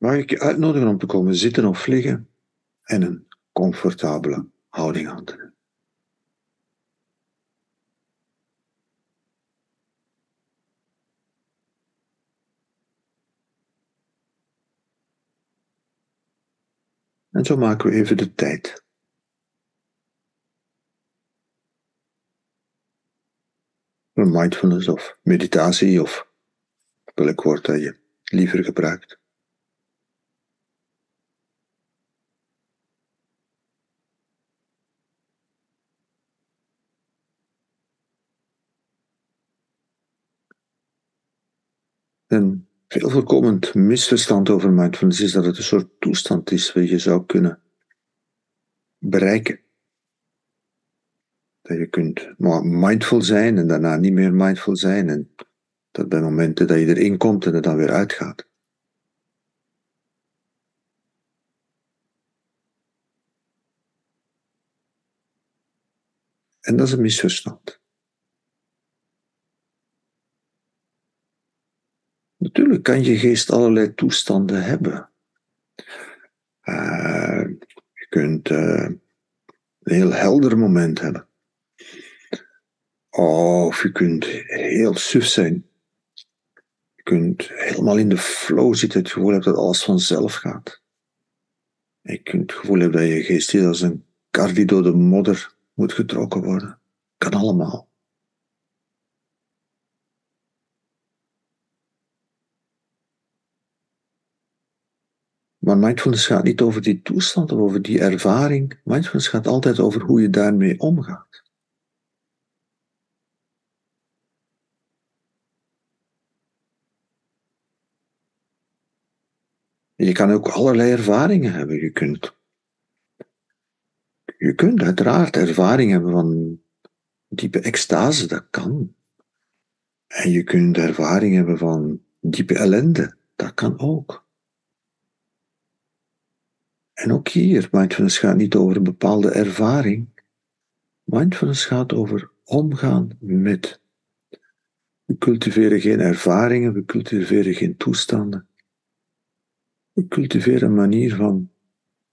mag ik je uitnodigen om te komen zitten of liggen en een comfortabele houding aan te nemen. En zo maken we even de tijd. Mindfulness of meditatie of welk woord dat je liever gebruikt. En veel voorkomend misverstand over mindfulness is dat het een soort toestand is waar je zou kunnen bereiken. Dat je kunt mindful zijn en daarna niet meer mindful zijn. En dat bij momenten dat je erin komt en er dan weer uitgaat. En dat is een misverstand. Natuurlijk kan je geest allerlei toestanden hebben. Uh, je kunt uh, een heel helder moment hebben. Of je kunt heel suf zijn. Je kunt helemaal in de flow zitten, het gevoel hebben dat alles vanzelf gaat. Je kunt het gevoel hebben dat je geest hier als een kar de modder moet getrokken worden. Kan allemaal. Maar mindfulness gaat niet over die toestand of over die ervaring. Mindfulness gaat altijd over hoe je daarmee omgaat. Je kan ook allerlei ervaringen hebben. Je kunt, je kunt uiteraard ervaring hebben van diepe extase, dat kan. En je kunt ervaring hebben van diepe ellende, dat kan ook. En ook hier, mindfulness gaat niet over een bepaalde ervaring. Mindfulness gaat over omgaan met. We cultiveren geen ervaringen, we cultiveren geen toestanden. We cultiveren een manier van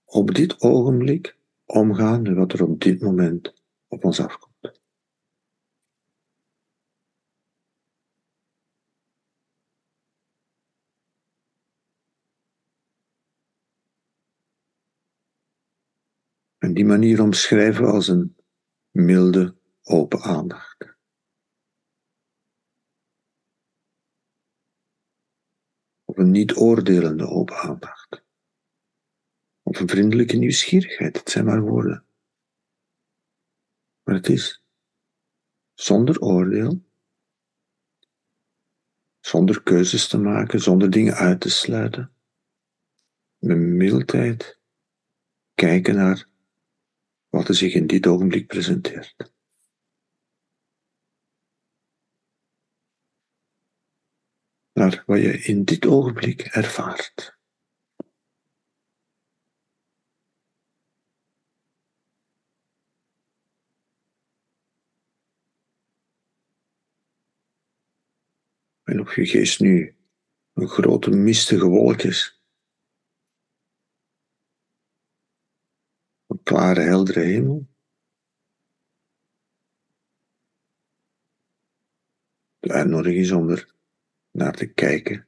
op dit ogenblik omgaan met wat er op dit moment op ons afkomt. En die manier omschrijven als een milde, open aandacht. Of een niet oordelende open aandacht. Of een vriendelijke nieuwsgierigheid, het zijn maar woorden. Maar het is zonder oordeel, zonder keuzes te maken, zonder dingen uit te sluiten, met mildheid kijken naar wat er zich in dit ogenblik presenteert. Naar wat je in dit ogenblik ervaart. En of je geest nu een grote mistige wolk is, klare, heldere hemel. De uitnodiging is om er naar te kijken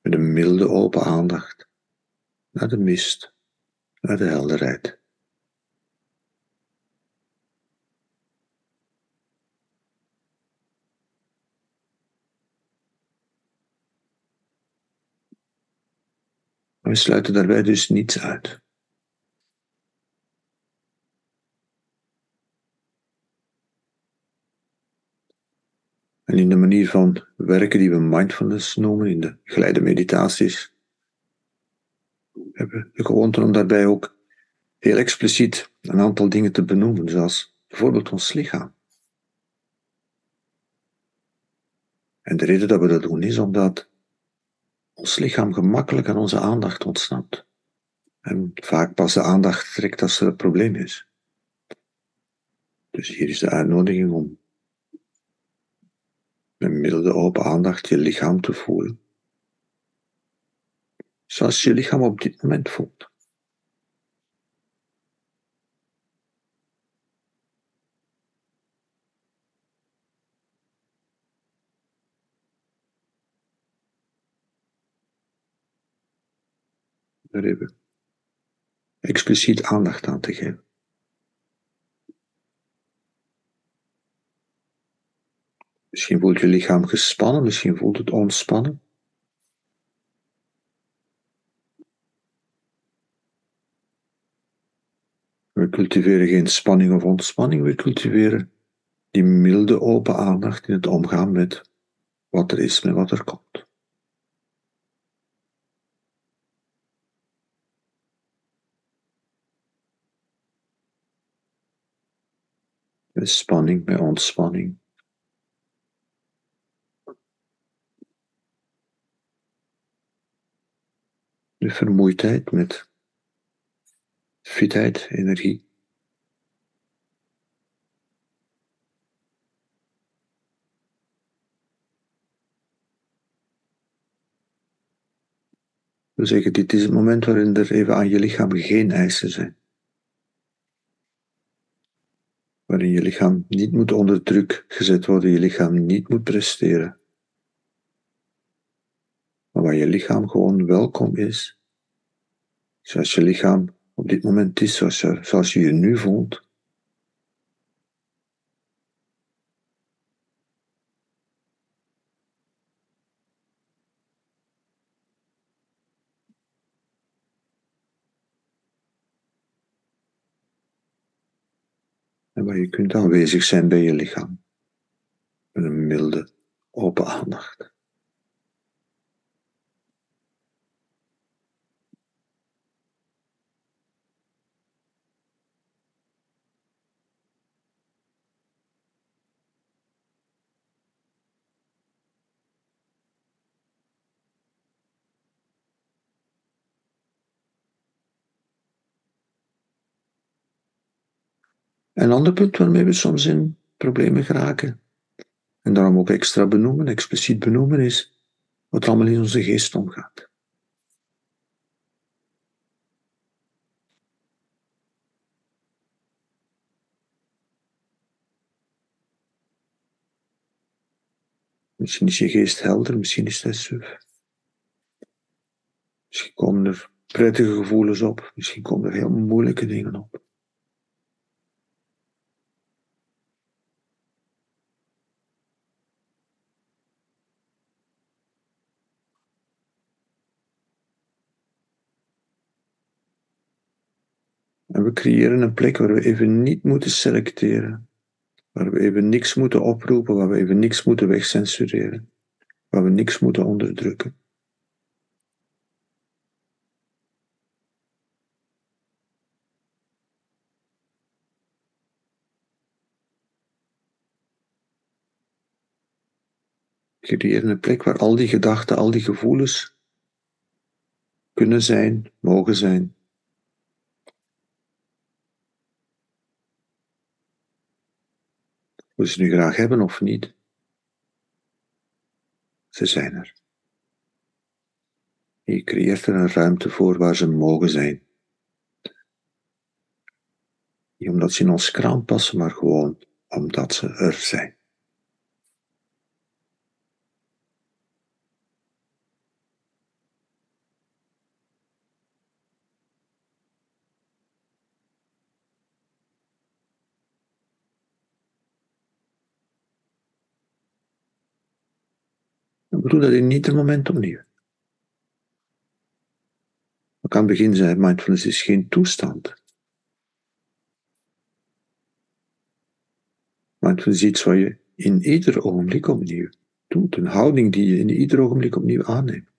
met een milde open aandacht naar de mist, naar de helderheid. We sluiten daarbij dus niets uit. En in de manier van werken die we mindfulness noemen, in de geleide meditaties, hebben we de gewoonte om daarbij ook heel expliciet een aantal dingen te benoemen, zoals bijvoorbeeld ons lichaam. En de reden dat we dat doen is omdat ons lichaam gemakkelijk aan onze aandacht ontsnapt. En vaak pas de aandacht trekt als er een probleem is. Dus hier is de uitnodiging om met milde open aandacht je lichaam te voelen. zoals je lichaam op dit moment voelt. Daar even expliciet aandacht aan te geven. Misschien voelt je lichaam gespannen, misschien voelt het ontspannen. We cultiveren geen spanning of ontspanning, we cultiveren die milde open aandacht in het omgaan met wat er is, met wat er komt. Met spanning, met ontspanning. De vermoeidheid met fitheid, energie. We zeggen, dit is het moment waarin er even aan je lichaam geen eisen zijn. Waarin je lichaam niet moet onder druk gezet worden, je lichaam niet moet presteren. Waar je lichaam gewoon welkom is, zoals je lichaam op dit moment is, zoals je, zoals je je nu voelt. En waar je kunt aanwezig zijn bij je lichaam. Met een milde, open aandacht. Een ander punt waarmee we soms in problemen geraken, en daarom ook extra benoemen, expliciet benoemen, is wat allemaal in onze geest omgaat. Misschien is je geest helder, misschien is hij suf. Misschien komen er prettige gevoelens op, misschien komen er heel moeilijke dingen op. we creëren een plek waar we even niet moeten selecteren. Waar we even niks moeten oproepen, waar we even niks moeten wegcensureren. Waar we niks moeten onderdrukken. Creëren een plek waar al die gedachten, al die gevoelens kunnen zijn, mogen zijn. We ze nu graag hebben of niet. Ze zijn er. Je creëert er een ruimte voor waar ze mogen zijn. Niet omdat ze in ons kraan passen, maar gewoon omdat ze er zijn. We doen dat in ieder moment opnieuw. Ook aan het begin mindfulness is geen toestand. Mindfulness is iets wat je in ieder ogenblik opnieuw doet. Een houding die je in ieder ogenblik opnieuw aanneemt.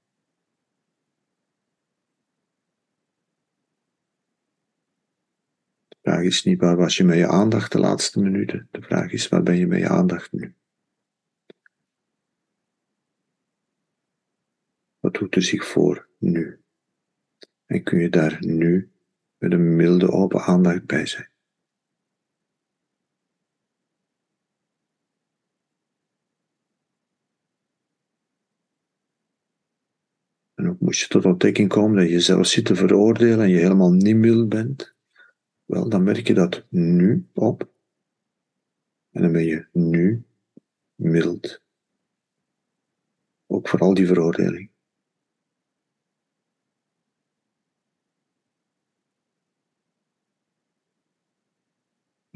De vraag is niet waar was je met je aandacht de laatste minuten. De vraag is waar ben je met je aandacht nu. Wat doet er zich voor nu? En kun je daar nu met een milde open aandacht bij zijn? En ook moest je tot ontdekking komen dat je jezelf zit te veroordelen en je helemaal niet mild bent, wel, dan merk je dat nu op. En dan ben je nu mild. Ook voor al die veroordeling.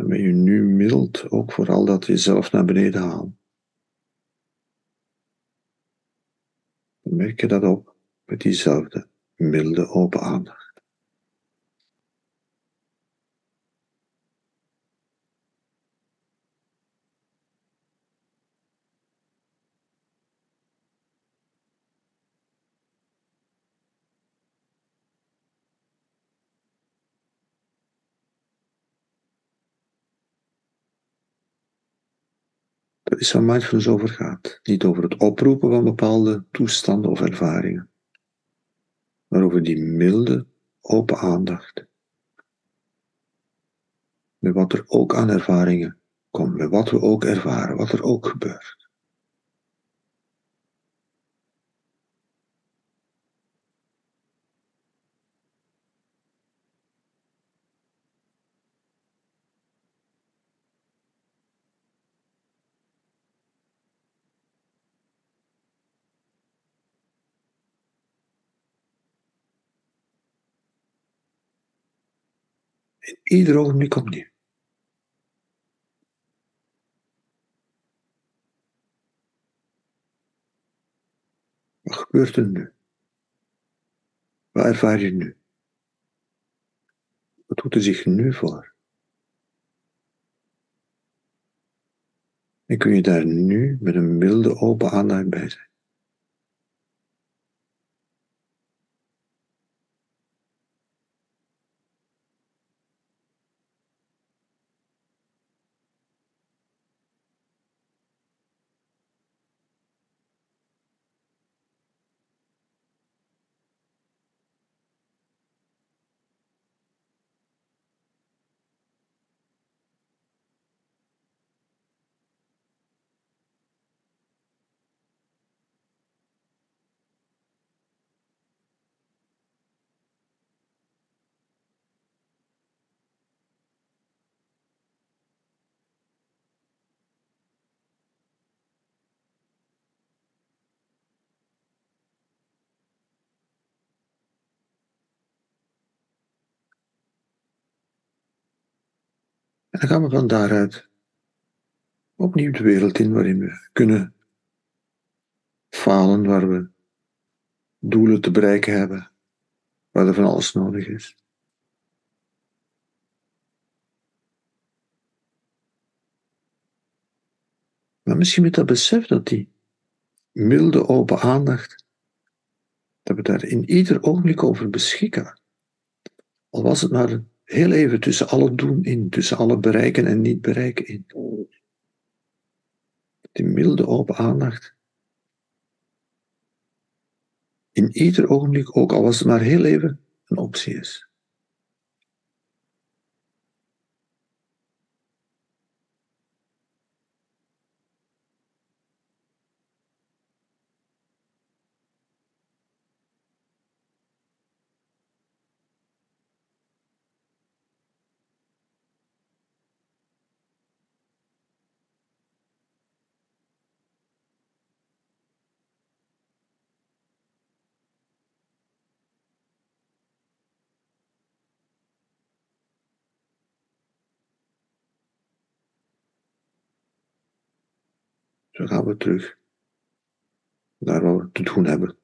Ben je nu mild, ook voor al dat jezelf naar beneden haalt. Dan merk je dat op met diezelfde milde open aandacht. Dat is waar mindfulness over gaat. Niet over het oproepen van bepaalde toestanden of ervaringen, maar over die milde, open aandacht. Met wat er ook aan ervaringen komt, met wat we ook ervaren, wat er ook gebeurt. In ieder ogenblik opnieuw. Wat gebeurt er nu? Wat ervaar je nu? Wat doet er zich nu voor? En kun je daar nu met een milde open aandacht bij zijn? Dan gaan we van daaruit opnieuw de wereld in waarin we kunnen falen, waar we doelen te bereiken hebben, waar er van alles nodig is. Maar misschien met dat besef dat die milde open aandacht, dat we daar in ieder ogenblik over beschikken. Al was het maar heel even tussen alle doen in, tussen alle bereiken en niet bereiken in. Die milde open aandacht. In ieder ogenblik, ook al het maar heel even, een optie is. Zo gaan we terug naar wat we te doen hebben.